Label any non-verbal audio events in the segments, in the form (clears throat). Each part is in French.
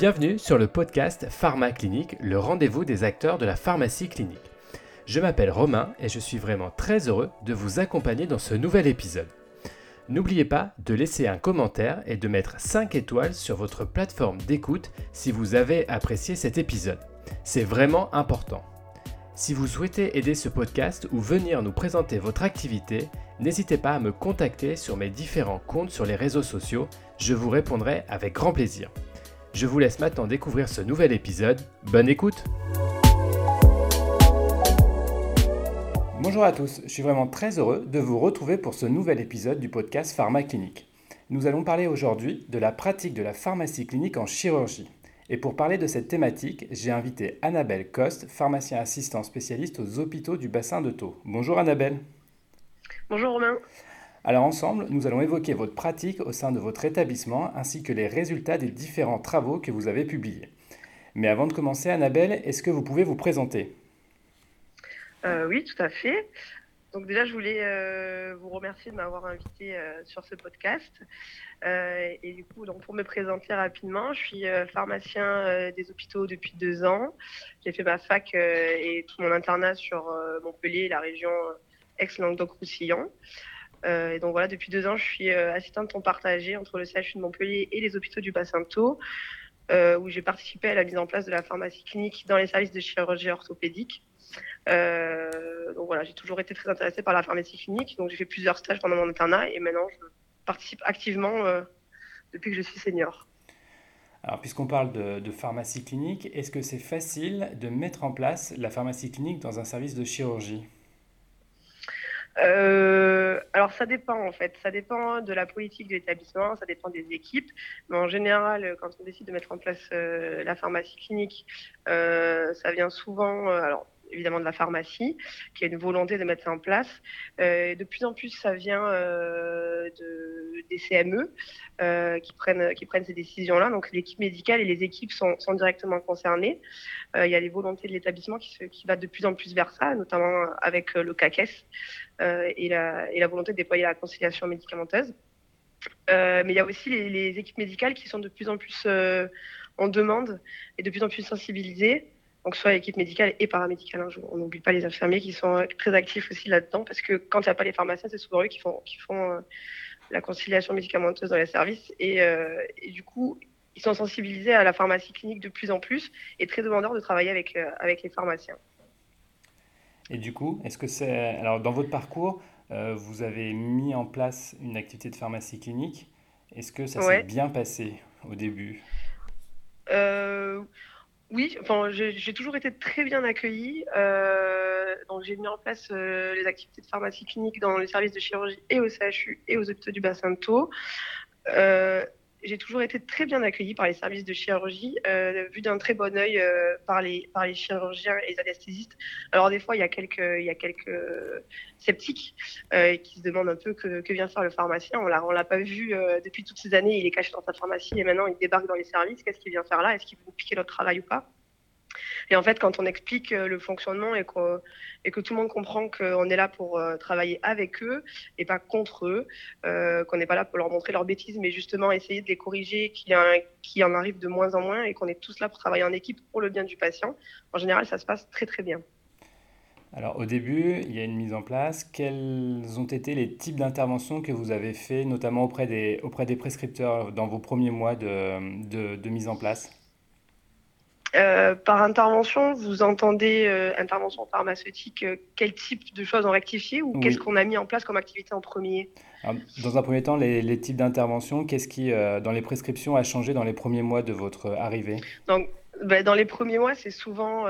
Bienvenue sur le podcast Pharma Clinique, le rendez-vous des acteurs de la pharmacie clinique. Je m'appelle Romain et je suis vraiment très heureux de vous accompagner dans ce nouvel épisode. N'oubliez pas de laisser un commentaire et de mettre 5 étoiles sur votre plateforme d'écoute si vous avez apprécié cet épisode. C'est vraiment important. Si vous souhaitez aider ce podcast ou venir nous présenter votre activité, n'hésitez pas à me contacter sur mes différents comptes sur les réseaux sociaux, je vous répondrai avec grand plaisir. Je vous laisse maintenant découvrir ce nouvel épisode. Bonne écoute Bonjour à tous, je suis vraiment très heureux de vous retrouver pour ce nouvel épisode du podcast Pharma Clinique. Nous allons parler aujourd'hui de la pratique de la pharmacie clinique en chirurgie. Et pour parler de cette thématique, j'ai invité Annabelle Coste, pharmacien assistant spécialiste aux hôpitaux du bassin de Thau. Bonjour Annabelle. Bonjour Romain. Alors ensemble, nous allons évoquer votre pratique au sein de votre établissement ainsi que les résultats des différents travaux que vous avez publiés. Mais avant de commencer, Annabelle, est-ce que vous pouvez vous présenter? Euh, Oui, tout à fait. Donc déjà, je voulais euh, vous remercier de m'avoir invité euh, sur ce podcast. et du coup, donc pour me présenter rapidement, je suis pharmacien des hôpitaux depuis deux ans. J'ai fait ma fac et tout mon internat sur Montpellier, la région Aix-Languedoc-Roussillon. Euh, et donc voilà, depuis deux ans, je suis euh, assistante temps partagé entre le CHU de Montpellier et les hôpitaux du bassin euh, où j'ai participé à la mise en place de la pharmacie clinique dans les services de chirurgie orthopédique. Donc voilà, j'ai toujours été très intéressée par la pharmacie clinique, donc j'ai fait plusieurs stages pendant mon internat et maintenant je participe activement depuis que je suis senior. Alors, puisqu'on parle de, de, pharmacie clinique, est-ce que c'est facile de mettre en place la pharmacie clinique dans un service de chirurgie? Euh, alors ça dépend en fait, ça dépend de la politique de l'établissement, ça dépend des équipes, mais en général, quand on décide de mettre en place euh, la pharmacie clinique, euh, ça vient souvent, alors évidemment de la pharmacie, qui a une volonté de mettre ça en place. Euh, de plus en plus, ça vient euh, de, des CME euh, qui, prennent, qui prennent ces décisions-là. Donc l'équipe médicale et les équipes sont, directement concernées. Il y a les volontés de l'établissement qui, qui va de plus en plus vers ça, notamment avec le CACES et la, volonté de déployer la conciliation médicamenteuse. mais il y a aussi les, équipes médicales qui sont de plus en plus en demande et de plus en plus sensibilisées donc soit l'équipe médicale et paramédicale. Hein, on n'oublie pas les infirmiers qui sont euh, très actifs aussi là-dedans, parce que quand il n'y a pas les pharmaciens, c'est souvent eux qui font, qui font euh, la conciliation médicamenteuse dans les services. Euh, et, du coup, ils sont sensibilisés à la pharmacie clinique de plus en plus et très demandeurs de travailler avec, avec les pharmaciens. Et du coup, est-ce que c'est. Alors, dans votre parcours, vous avez mis en place une activité de pharmacie clinique. Est-ce que ça s'est bien passé au début? Oui, j'ai toujours été très bien accueillie. Euh, donc, j'ai mis en place euh, les activités de pharmacie clinique dans les services de chirurgie et au CHU et aux hôpitaux du bassin de. Euh, j'ai toujours été très bien accueillie par les services de chirurgie, euh, vu d'un très bon œil euh, par, les, chirurgiens et les anesthésistes. Alors des fois, il y a quelques, sceptiques euh, qui se demandent un peu que, que vient faire le pharmacien. On l'a, on l'a pas vu euh, depuis toutes ces années. Il est caché dans sa pharmacie et maintenant il débarque dans les services. Qu'est-ce qu'il vient faire là? Est-ce qu'il veut nous piquer notre travail ou pas? Et en fait, quand on explique euh, le fonctionnement et que, tout le monde comprend qu'on est là pour euh, travailler avec eux et pas contre eux, euh, qu'on n'est pas là pour leur montrer leurs bêtises, mais justement essayer de les corriger, qu'il y, en arrive de moins en moins et qu'on est tous là pour travailler en équipe pour le bien du patient, en général, ça se passe très très bien. Alors au début, il y a une mise en place. Quels ont été les types d'interventions que vous avez fait, notamment auprès des, auprès des prescripteurs dans vos premiers mois de, de mise en place? Euh, par intervention, vous entendez euh, intervention pharmaceutique, euh, quel type de choses ont rectifié ou qu'est-ce qu'on a mis en place comme activité en premier? Dans un premier temps, les, types d'intervention, qu'est-ce qui, dans les prescriptions, a changé dans les premiers mois de votre arrivée? Donc, ben, Dans les premiers mois, c'est souvent,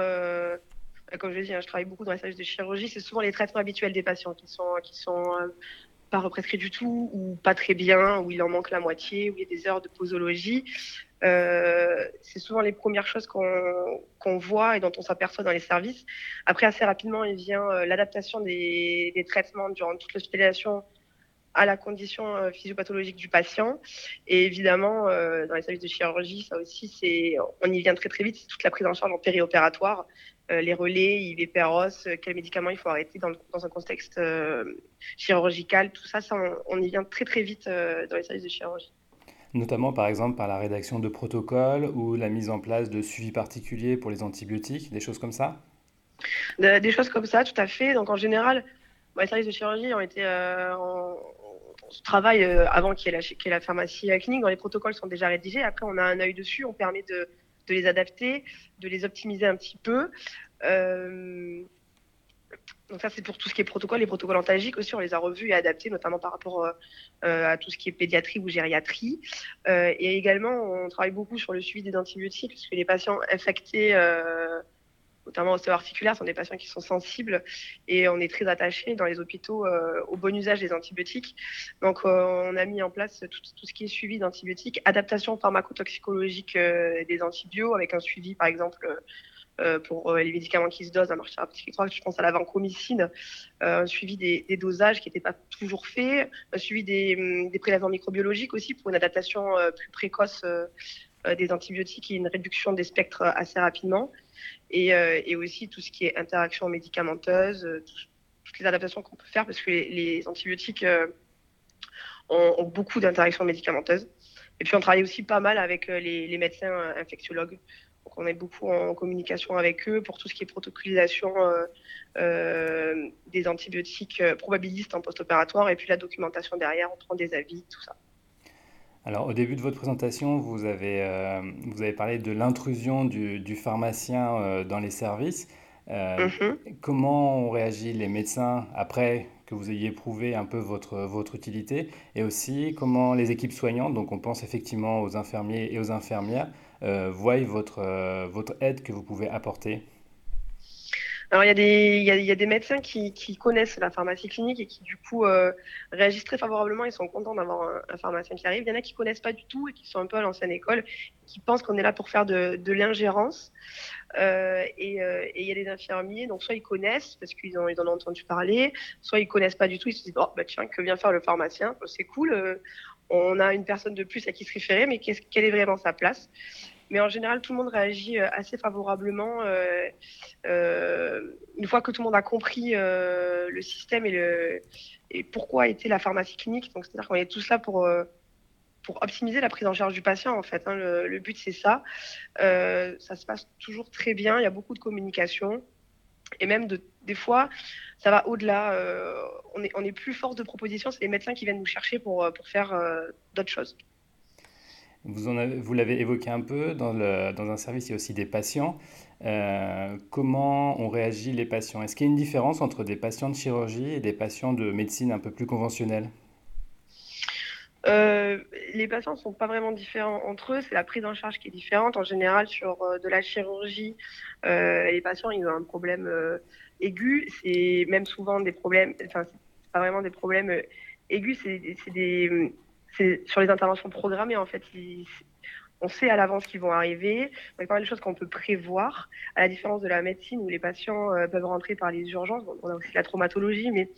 comme je l'ai dit, hein, je travaille beaucoup dans les services de chirurgie, c'est souvent les traitements habituels des patients qui sont, qui sont pas represcrits du tout ou pas très bien, où il en manque la moitié, où il y a des heures de posologie. Euh, c'est souvent les premières choses qu'on voit et dont on s'aperçoit dans les services. Après, assez rapidement, il vient euh, l'adaptation des, traitements durant toute l'hospitalisation à la condition euh, physiopathologique du patient. Et évidemment, dans les services de chirurgie, ça aussi, on y vient très très vite, c'est toute la prise en charge en périopératoire, les relais, IV Péros, quels médicaments il faut arrêter dans, un contexte chirurgical, tout ça, ça on, y vient très très vite dans les services de chirurgie. Notamment par exemple par la rédaction de protocoles ou la mise en place de suivi particulier pour les antibiotiques, des choses comme ça Des choses comme ça, tout à fait. Donc en général, les services de chirurgie ont été en, on travaille euh, avant qu'il y, ait la pharmacie clinique. Dans les protocoles sont déjà rédigés. Après, on a un œil dessus. On permet de, les adapter, de les optimiser un petit peu. Euh, donc ça, c'est pour tout ce qui est protocole. Les protocoles antalgiques aussi, on les a revus et adaptés, notamment par rapport euh, à tout ce qui est pédiatrie ou gériatrie. et également, on travaille beaucoup sur le suivi des antibiotiques, parce que les patients infectés notamment ostéo-articulaires, sont des patients qui sont sensibles et on est très attaché dans les hôpitaux euh, au bon usage des antibiotiques. Donc, euh, on a mis en place tout, ce qui est suivi d'antibiotiques, adaptation pharmacotoxicologique euh, des antibiotiques avec un suivi, par exemple, pour les médicaments qui se dosent à marché je pense à la vancomycine, un suivi des, dosages qui n'était pas toujours fait, un suivi des, hum, des, prélèvements microbiologiques aussi pour une adaptation plus précoce des antibiotiques et une réduction des spectres assez rapidement. Euh, et, aussi tout ce qui est interaction médicamenteuse, euh, toutes les adaptations qu'on peut faire parce que les, antibiotiques euh, ont, beaucoup d'interactions médicamenteuses. Et puis on travaille aussi pas mal avec les, médecins infectiologues. Donc on est beaucoup en communication avec eux pour tout ce qui est protocolisation des antibiotiques probabilistes en post-opératoire et puis la documentation derrière, on prend des avis, tout ça. Alors, au début de votre présentation, vous avez, euh, vous avez parlé de l'intrusion du, du, pharmacien euh, dans les services. Euh, mhm. Comment ont réagi les médecins après que vous ayez prouvé un peu votre, votre utilité? Et aussi, comment les équipes soignantes, donc on pense effectivement aux infirmiers et aux infirmières, voient votre, votre aide que vous pouvez apporter alors il y a des, il y a, des médecins qui, connaissent la pharmacie clinique et qui du coup euh, réagissent très favorablement. Ils sont contents d'avoir un, pharmacien qui arrive. Il y en a qui connaissent pas du tout et qui sont un peu à l'ancienne école, qui pensent qu'on est là pour faire de, l'ingérence. Euh, et, euh, il y a des infirmiers, donc soit ils connaissent parce qu'ils en, ils en ont entendu parler, soit ils connaissent pas du tout. Ils se disent oh bah tiens que vient faire le pharmacien, c'est cool. On a une personne de plus à qui se référer, mais quelle est vraiment sa place? Mais en général, tout le monde réagit euh, assez favorablement euh, euh, une fois que tout le monde a compris le système et, le, et pourquoi était la pharmacie clinique. Donc, c'est-à-dire qu'on est tous là pour pour optimiser la prise en charge du patient, en fait. Hein. le, but, c'est ça. ça se passe toujours très bien. Il y a beaucoup de communication. Et même de, des fois, ça va au-delà. on, est, on est plus force de proposition. C'est les médecins qui viennent nous chercher pour, pour faire d'autres choses. Vous, en avez, vous l'avez évoqué un peu, dans, le, dans, un service, il y a aussi des patients. Euh, comment ont réagi les patients? Est-ce qu'il y a une différence entre des patients de chirurgie et des patients de médecine un peu plus conventionnelle? Euh, les patients ne sont pas vraiment différents entre eux, c'est la prise en charge qui est différente. En général, sur euh, de la chirurgie, les patients ils ont un problème aigu, c'est même souvent des problèmes, enfin, c'est pas vraiment des problèmes aigus, c'est sur les interventions programmées, en fait, on sait à l'avance qu'ils vont arriver. Il y a pas mal de choses qu'on peut prévoir, à la différence de la médecine où les patients euh, peuvent rentrer par les urgences. on a aussi la traumatologie, mais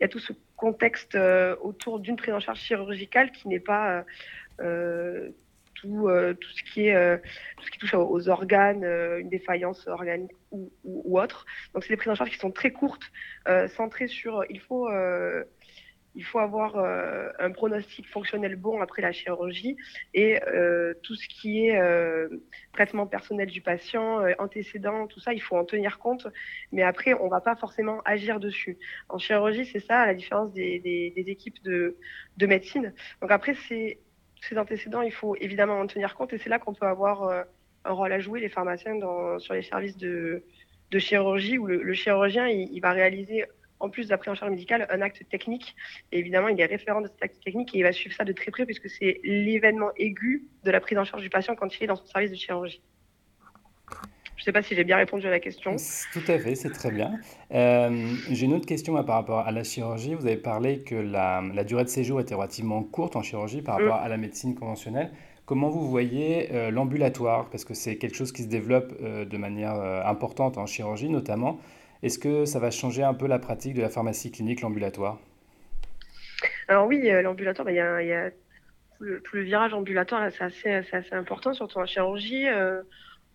il y a tout ce contexte euh, autour d'une prise en charge chirurgicale qui n'est pas euh, tout, tout, ce qui est tout ce qui touche aux, organes, une défaillance organique ou, autre. Donc c'est des prises en charge qui sont très courtes, centrées sur il faut il faut avoir euh, un pronostic fonctionnel bon après la chirurgie et euh, tout ce qui est euh, traitement personnel du patient, antécédents, tout ça, il faut en tenir compte. Mais après, on va pas forcément agir dessus. En chirurgie, c'est ça, à la différence des, équipes de, médecine. Donc après, ces, ces antécédents, il faut évidemment en tenir compte et c'est là qu'on peut avoir un rôle à jouer, les pharmaciens, sur les services de, chirurgie où le, chirurgien, il va réaliser en plus de la prise en charge médicale, un acte technique. Et évidemment, il est référent de cet acte technique et il va suivre ça de très près puisque c'est l'événement aigu de la prise en charge du patient quand il est dans son service de chirurgie. Je ne sais pas si j'ai bien répondu à la question. Tout à fait, c'est très bien. Euh, j'ai une autre question par rapport à la chirurgie. Vous avez parlé que la, durée de séjour était relativement courte en chirurgie par rapport mm. à la médecine conventionnelle. Comment vous voyez euh, l'ambulatoire? Parce que c'est quelque chose qui se développe euh, de manière importante en chirurgie notamment. Est-ce que ça va changer un peu la pratique de la pharmacie clinique, l'ambulatoire? Alors oui, l'ambulatoire, bah, il y a, tout, le, virage ambulatoire, c'est assez, assez, important, surtout en chirurgie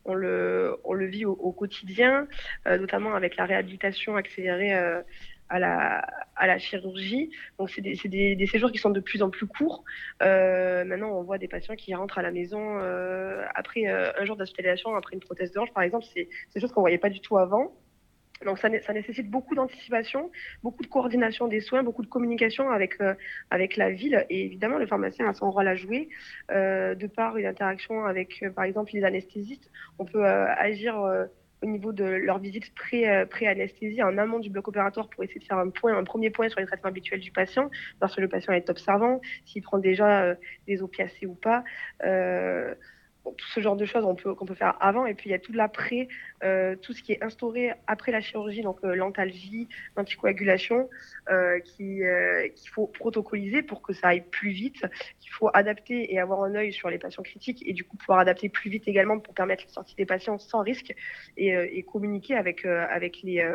on le, on le vit au, quotidien, notamment avec la réhabilitation accélérée à la, à la chirurgie. Donc, c'est des, des, des, séjours qui sont de plus en plus courts. Euh, maintenant, on voit des patients qui rentrent à la maison euh, après euh, un jour d'hospitalisation, après une prothèse de par exemple. C'est des choses qu'on ne voyait pas du tout avant. Donc ça, nécessite beaucoup d'anticipation, beaucoup de coordination des soins, beaucoup de communication avec, avec la ville. Et évidemment, le pharmacien a son rôle à jouer. de par une interaction avec, par exemple, les anesthésistes, on peut agir au niveau de leur visite euh, pré-anesthésie en amont du bloc opératoire pour essayer de faire un point, un premier point sur les traitements habituels du patient, si le patient est observant, s'il prend déjà euh, des opiacés ou pas. Euh, tout ce genre de choses qu'on peut, faire avant. Et puis il y a tout l'après, euh, tout ce qui est instauré après la chirurgie, donc euh, l'antalgie, l'anticoagulation, euh, qu'il faut protocoliser pour que ça aille plus vite, qu'il faut adapter et avoir un œil sur les patients critiques et du coup pouvoir adapter plus vite également pour permettre la sortie des patients sans risque et, communiquer avec, les,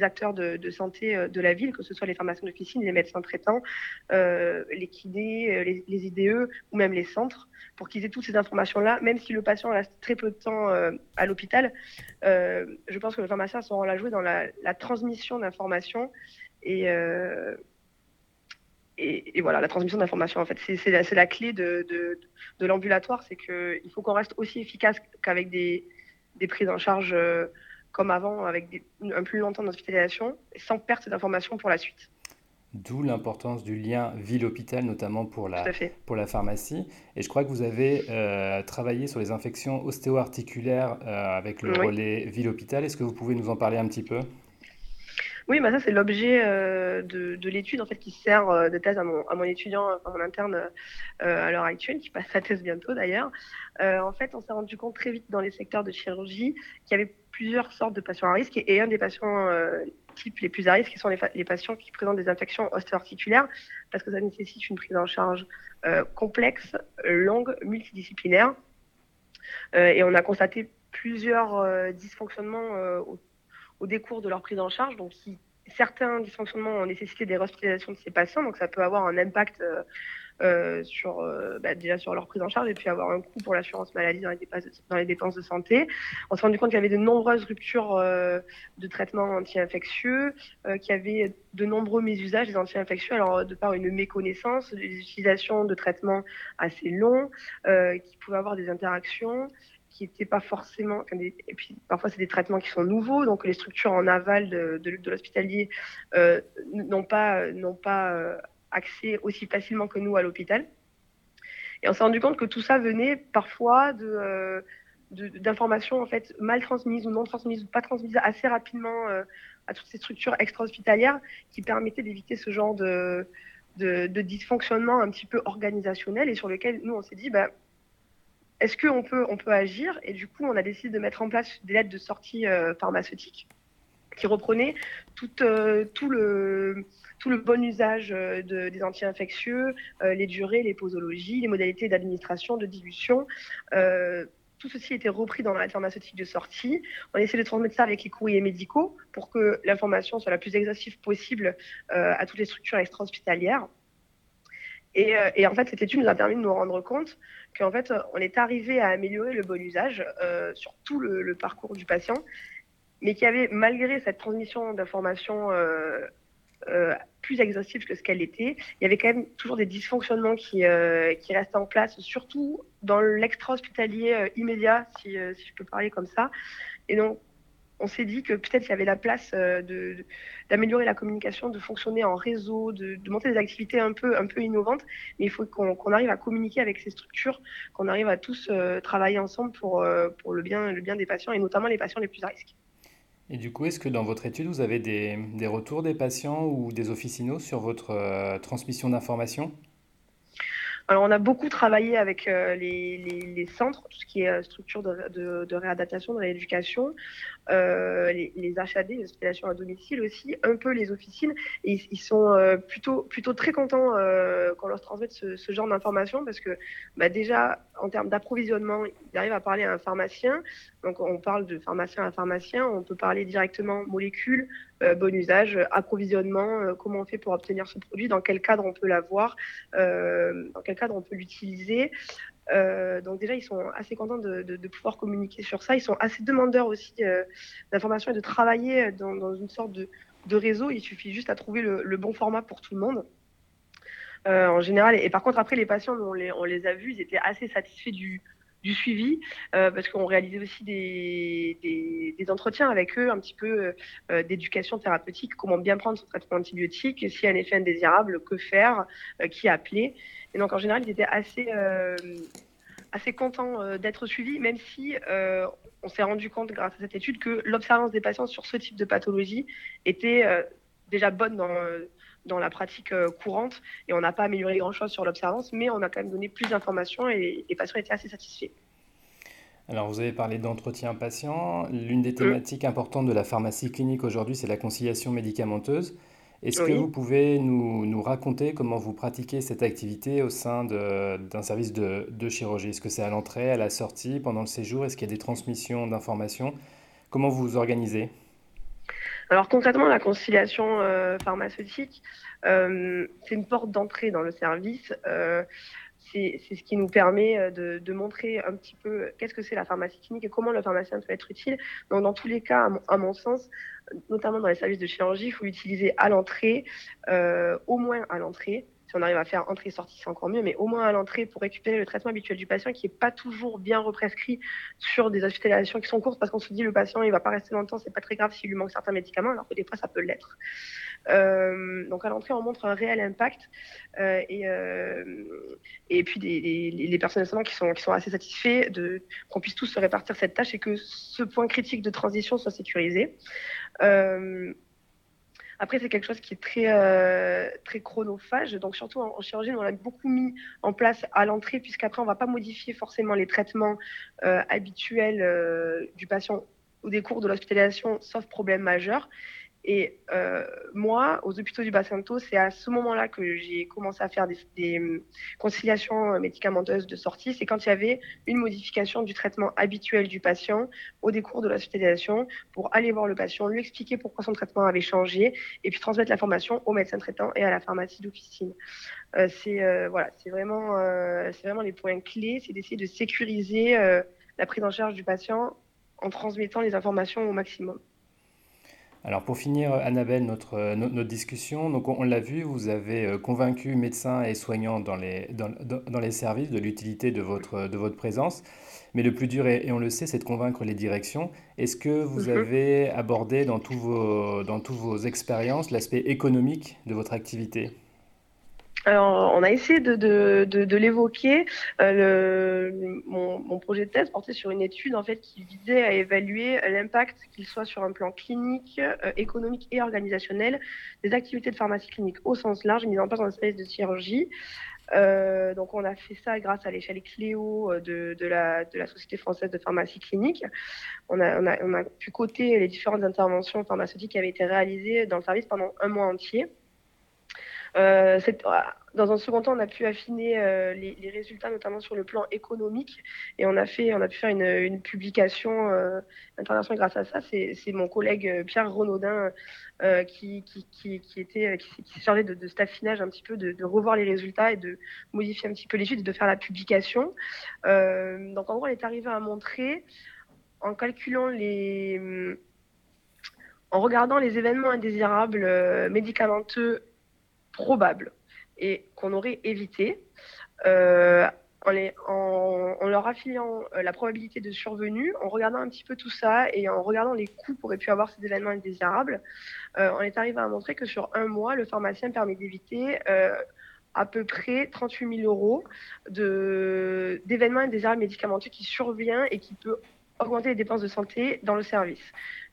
acteurs de, santé de la ville, que ce soit les pharmaciens d'officine, les médecins traitants, les kinés, les IDE ou même les centres, pour qu'ils aient toutes ces informations-là même si le patient reste très peu de temps euh, à l'hôpital, euh, je pense que le pharmacien son rôle à jouer dans la, transmission d'informations euh, et, voilà, la transmission d'informations, en fait, c'est la, la, clé de, l'ambulatoire, c'est qu'il faut qu'on reste aussi efficace qu'avec des, prises en charge comme avant, avec un plus longtemps d'hospitalisation, sans perte d'informations pour la suite. D'où l'importance du lien ville-hôpital, notamment pour la, pour la pharmacie. Et je crois que vous avez euh, travaillé sur les infections ostéo-articulaires euh, avec le relais ville-hôpital. Est-ce que vous pouvez nous en parler un petit peu? Oui, bah ça c'est l'objet euh, de, de l'étude en fait qui sert de thèse à mon, à mon étudiant, à mon interne à l'heure actuelle, qui passe sa thèse bientôt d'ailleurs. en fait, on s'est rendu compte très vite dans les secteurs de chirurgie qu'il y avait plusieurs sortes de patients à risque et, et un des patients les plus à risque, qui sont les, patients qui présentent des infections ostéo-articulaires, parce que ça nécessite une prise en charge euh, complexe, longue, multidisciplinaire. Euh, et on a constaté plusieurs euh, dysfonctionnements au, au, décours de leur prise en charge, donc certains dysfonctionnements ont nécessité des hospitalisations de ces patients, donc ça peut avoir un impact euh, sur, euh, bah, déjà sur leur prise en charge et puis avoir un coût pour l'assurance maladie dans les, dépenses de, santé. On s'est rendu compte qu'il y avait de nombreuses ruptures euh, de traitements anti-infectieux, qu'il y avait de nombreux mésusages des anti-infectieux, alors de par une méconnaissance, des utilisations de traitements assez longs, qui pouvaient avoir des interactions qui n'étaient pas forcément. Et puis parfois, c'est des traitements qui sont nouveaux, donc les structures en aval de, l'hospitalier n'ont pas accès aussi facilement que nous à l'hôpital. Et on s'est rendu compte que tout ça venait parfois euh, d'informations en fait mal transmises ou non transmises ou pas transmises assez rapidement euh, à toutes ces structures extra-hospitalières qui permettaient d'éviter ce genre de, de, dysfonctionnement un petit peu organisationnel et sur lequel nous on s'est dit bah, est-ce qu'on peut, on peut agir? Et du coup, on a décidé de mettre en place des lettres de sortie euh, pharmaceutique qui reprenaient tout, tout le bon usage euh, des anti-infectieux, euh, les durées, les posologies, les modalités d'administration, de dilution. Euh, tout ceci été repris dans la pharmaceutique de sortie. On essaie de transmettre ça avec les courriers médicaux pour que l'information soit la plus exhaustive possible à toutes les structures extra-hospitalières. Et, en fait, cette étude nous a permis de nous rendre compte qu'en fait, on est arrivé à améliorer le bon usage sur tout le, parcours du patient, mais qu'il y avait, malgré cette transmission d'informations euh, plus exhaustive que ce qu'elle était. Il y avait quand même toujours des dysfonctionnements qui, euh, qui restaient en place, surtout dans l'extra-hospitalier euh, immédiat, si, je peux parler comme ça. Et donc, on s'est dit que peut-être il y avait la place d'améliorer la communication, de fonctionner en réseau, de, monter des activités un peu, innovantes. Mais il faut qu'on, arrive à communiquer avec ces structures, qu'on arrive à tous travailler ensemble pour, le bien des patients et notamment les patients les plus à risque. Et du coup, est-ce que dans votre étude, vous avez des, des retours des patients ou des officinaux sur votre euh, transmission d'informations? Alors, on a beaucoup travaillé avec euh, les, les, centres, tout ce qui est euh, structure de, de, de réadaptation, de rééducation, euh, les, les, HAD, les à domicile aussi, un peu les officines. Ils sont plutôt, plutôt très contents qu'on leur transmette ce, genre d'informations parce que bah, déjà, en termes d'approvisionnement, ils arrivent à parler à un pharmacien. Donc, on parle de pharmacien à pharmacien. On peut parler directement molécules, euh, bon usage, approvisionnement, euh, comment on fait pour obtenir ce produit, dans quel cadre on peut l'avoir, euh, dans quel cadre on peut l'utiliser. Donc déjà, ils sont assez contents de, pouvoir communiquer sur ça. Ils sont assez demandeurs aussi d'informations et de travailler dans, une sorte de, réseau. Il suffit juste à trouver le bon format pour tout le monde. Euh, en général. Et, par contre, après, les patients, on les, on les a vus, ils étaient assez satisfaits du, du suivi, euh, parce qu'on réalisait aussi des, des, entretiens avec eux, un petit peu euh, d'éducation thérapeutique, comment bien prendre son traitement antibiotique, s'il y a un effet indésirable, que faire, qui appeler. Et donc en général, ils étaient assez, assez contents d'être suivis, même si on s'est rendu compte grâce à cette étude que l'observance des patients sur ce type de pathologie était déjà bonne dans dans la pratique euh, courante et on n'a pas amélioré grand-chose sur l'observance, mais on a quand même donné plus d'informations et les patients étaient assez satisfaits. Alors, vous avez parlé d'entretien patient. L'une des mm. thématiques importantes de la pharmacie clinique aujourd'hui, c'est la conciliation médicamenteuse. Est-ce que vous pouvez nous, nous, raconter comment vous pratiquez cette activité au sein d'un service de, de chirurgie? Est-ce que c'est à l'entrée, à la sortie, pendant le séjour? Est-ce qu'il y a des transmissions d'informations? Comment vous vous organisez? Alors concrètement, la conciliation euh, pharmaceutique, euh, c'est une porte d'entrée dans le service. Euh, c'est ce qui nous permet de, montrer un petit peu qu'est-ce que c'est la pharmacie clinique et comment le pharmacien peut être utile. Donc, dans tous les cas, à mon, sens, notamment dans les services de chirurgie, il faut l'utiliser à l'entrée, au moins à l'entrée. Si on arrive à faire entrée-sortie, c'est encore mieux, mais au moins à l'entrée pour récupérer le traitement habituel du patient qui n'est pas toujours bien represcrit sur des hospitalisations qui sont courtes parce qu'on se dit le patient il va pas rester longtemps, c'est pas très grave s'il lui manque certains médicaments, alors que des fois ça peut l'être. Euh, donc à l'entrée, on montre un réel impact euh, et, euh, et puis les personnes qui sont, qui sont assez satisfaits de qu'on puisse tous se répartir cette tâche et que ce point critique de transition soit sécurisé. Après, c'est quelque chose qui est très, euh, très chronophage. Donc, surtout en, chirurgie, on l'a beaucoup mis en place à l'entrée, puisqu'après, on ne va pas modifier forcément les traitements euh, habituels euh, du patient au décours de l'hospitalisation, sauf problème majeur. Et euh, moi, aux hôpitaux du Bas-Santo, c'est à ce moment-là que j'ai commencé à faire des, hum, conciliations médicamenteuses de sortie. C'est quand il y avait une modification du traitement habituel du patient au décours de l'hospitalisation pour aller voir le patient, lui expliquer pourquoi son traitement avait changé et puis transmettre l'information au médecin traitant et à la pharmacie d'officine. Euh, c'est euh, voilà, vraiment, c'est vraiment les points clés, c'est d'essayer de sécuriser la prise en charge du patient en transmettant les informations au maximum. Alors pour finir, Annabelle, notre, notre, discussion, donc on, l'a vu, vous avez euh, convaincu médecins et soignants dans les, dans, dans les services de l'utilité de votre, de votre présence. Mais le plus dur, et on le sait, c'est de convaincre les directions. Est-ce que vous mhm. avez abordé dans tous vos, dans tous vos expériences l'aspect économique de votre activité? Alors, on a essayé de, l'évoquer. Euh, mon, projet de thèse portait sur une étude en fait qui visait à évaluer l'impact, qu'il soit sur un plan clinique, euh, économique et organisationnel, des activités de pharmacie clinique au sens large, mises en place dans l'espace de chirurgie. Euh, donc, on a fait ça grâce à l'échelle Cléo de, la, de Société française de pharmacie clinique. On a, on, a, on a pu coter les différentes interventions pharmaceutiques qui avaient été réalisées dans le service pendant un mois entier. Euh, dans un second temps, on a pu affiner euh, les, résultats, notamment sur le plan économique, et on a fait, on a pu faire une, publication euh, internationale grâce à ça. C'est mon collègue Pierre Renaudin qui, était, qui, s'est chargé de, de, cet affinage un petit peu, de, revoir les résultats et de modifier un petit peu l'étude et de faire la publication. donc en gros, on est arrivé à montrer, en calculant les en regardant les événements indésirables médicamenteux probable et qu'on aurait évité euh, en, leur affiliant euh, la probabilité de survenue, en regardant un petit peu tout ça et en regardant les coûts qu'auraient pu avoir ces événements indésirables, euh, on est arrivé à montrer que sur un mois, le pharmacien permet d'éviter à peu près 38 000 euros d'événements indésirables médicamenteux qui survient et qui peut augmenter les dépenses de santé dans le service.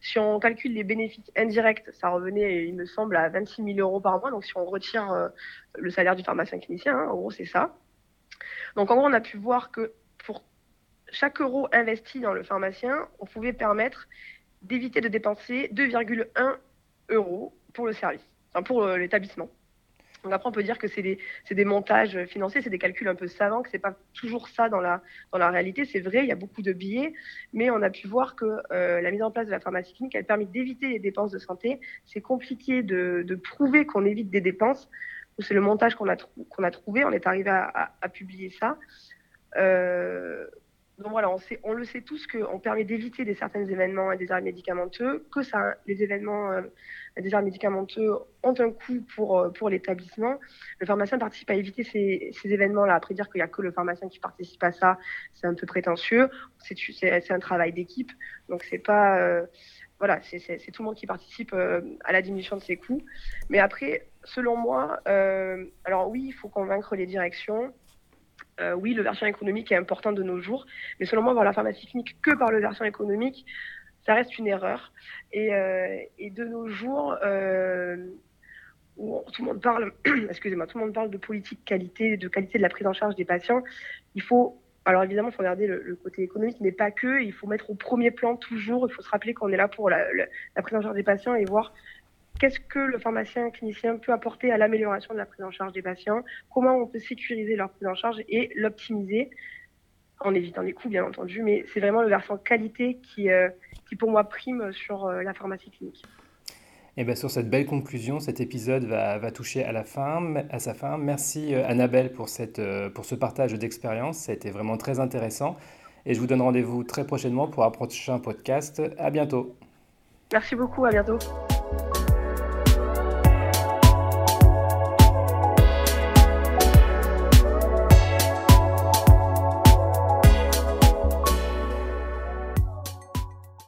Si on calcule les bénéfices indirects, ça revenait, il me semble, à 26 000 euros par mois. Donc, si on retire euh, le salaire du pharmacien clinicien, hein, en gros, c'est ça. Donc, en gros, on a pu voir que pour chaque euro investi dans le pharmacien, on pouvait permettre d'éviter de dépenser 2,1 euros pour le service, pour euh, l'établissement. Après, on peut dire que c'est des, montages financiers, c'est des calculs un peu savants, que c'est pas toujours ça dans la, réalité. C'est vrai, il y a beaucoup de billets, mais on a pu voir que euh, la mise en place de la pharmacie clinique, elle permet d'éviter les dépenses de santé. C'est compliqué de, prouver qu'on évite des dépenses. C'est le montage qu'on a, trouvé, on est arrivé à, à, publier ça. Euh, donc voilà, on, le sait tous qu'on permet d'éviter des certains événements et des arrêts médicamenteux, que ça, les événements euh, des arrêts médicamenteux ont un coût pour, euh, pour l'établissement. Le pharmacien participe à éviter ces, ces événements-là. Après dire qu'il n'y a que le pharmacien qui participe à ça, c'est un peu prétentieux. C'est un travail d'équipe, donc c'est pas euh, voilà, c'est tout le monde qui participe à la diminution de ces coûts. Mais après, selon moi, alors oui, il faut convaincre les directions. Euh, oui, le versant économique est important de nos jours, mais selon moi, voir la pharmacie clinique que par le versant économique, ça reste une erreur. Et, euh, de nos jours, euh, où tout le monde parle, (clears throat) excusez-moi, tout le monde parle de politique qualité, de qualité de la prise en charge des patients, il faut alors évidemment, il faut regarder le, côté économique, mais pas que. Il faut mettre au premier plan toujours. Il faut se rappeler qu'on est là pour la, prise en charge des patients et voir qu'est-ce que le pharmacien clinicien peut apporter à l'amélioration de la prise en charge des patients, comment on peut sécuriser leur prise en charge et l'optimiser? En évitant les coûts, bien entendu, mais c'est vraiment le versant qualité qui, euh, qui pour moi, prime sur euh, la pharmacie clinique. Et eh bien sur cette belle conclusion, cet épisode va, va, toucher à, la fin, à sa fin. Merci euh, Annabelle pour, cette, pour ce partage d'expérience, ça a été vraiment très intéressant. Et je vous donne rendez-vous très prochainement pour un prochain podcast. À bientôt. Merci beaucoup, à bientôt.